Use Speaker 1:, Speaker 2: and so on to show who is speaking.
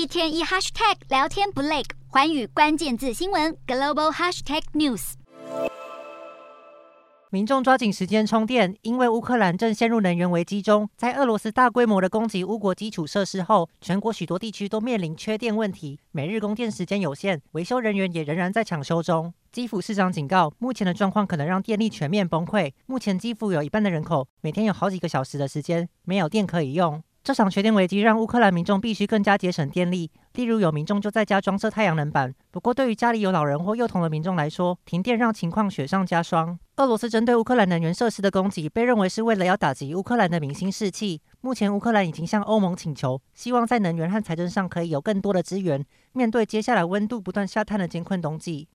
Speaker 1: 一天一 hashtag 聊天不累，环宇关键字新闻 global hashtag news。
Speaker 2: 民众抓紧时间充电，因为乌克兰正陷入能源危机中。在俄罗斯大规模的攻击乌国基础设施后，全国许多地区都面临缺电问题，每日供电时间有限，维修人员也仍然在抢修中。基辅市长警告，目前的状况可能让电力全面崩溃。目前基辅有一半的人口每天有好几个小时的时间没有电可以用。这场缺电危机让乌克兰民众必须更加节省电力，例如有民众就在家装设太阳能板。不过，对于家里有老人或幼童的民众来说，停电让情况雪上加霜。俄罗斯针对乌克兰能源设施的攻击被认为是为了要打击乌克兰的民心士气。目前，乌克兰已经向欧盟请求，希望在能源和财政上可以有更多的资源，面对接下来温度不断下探的艰困冬季。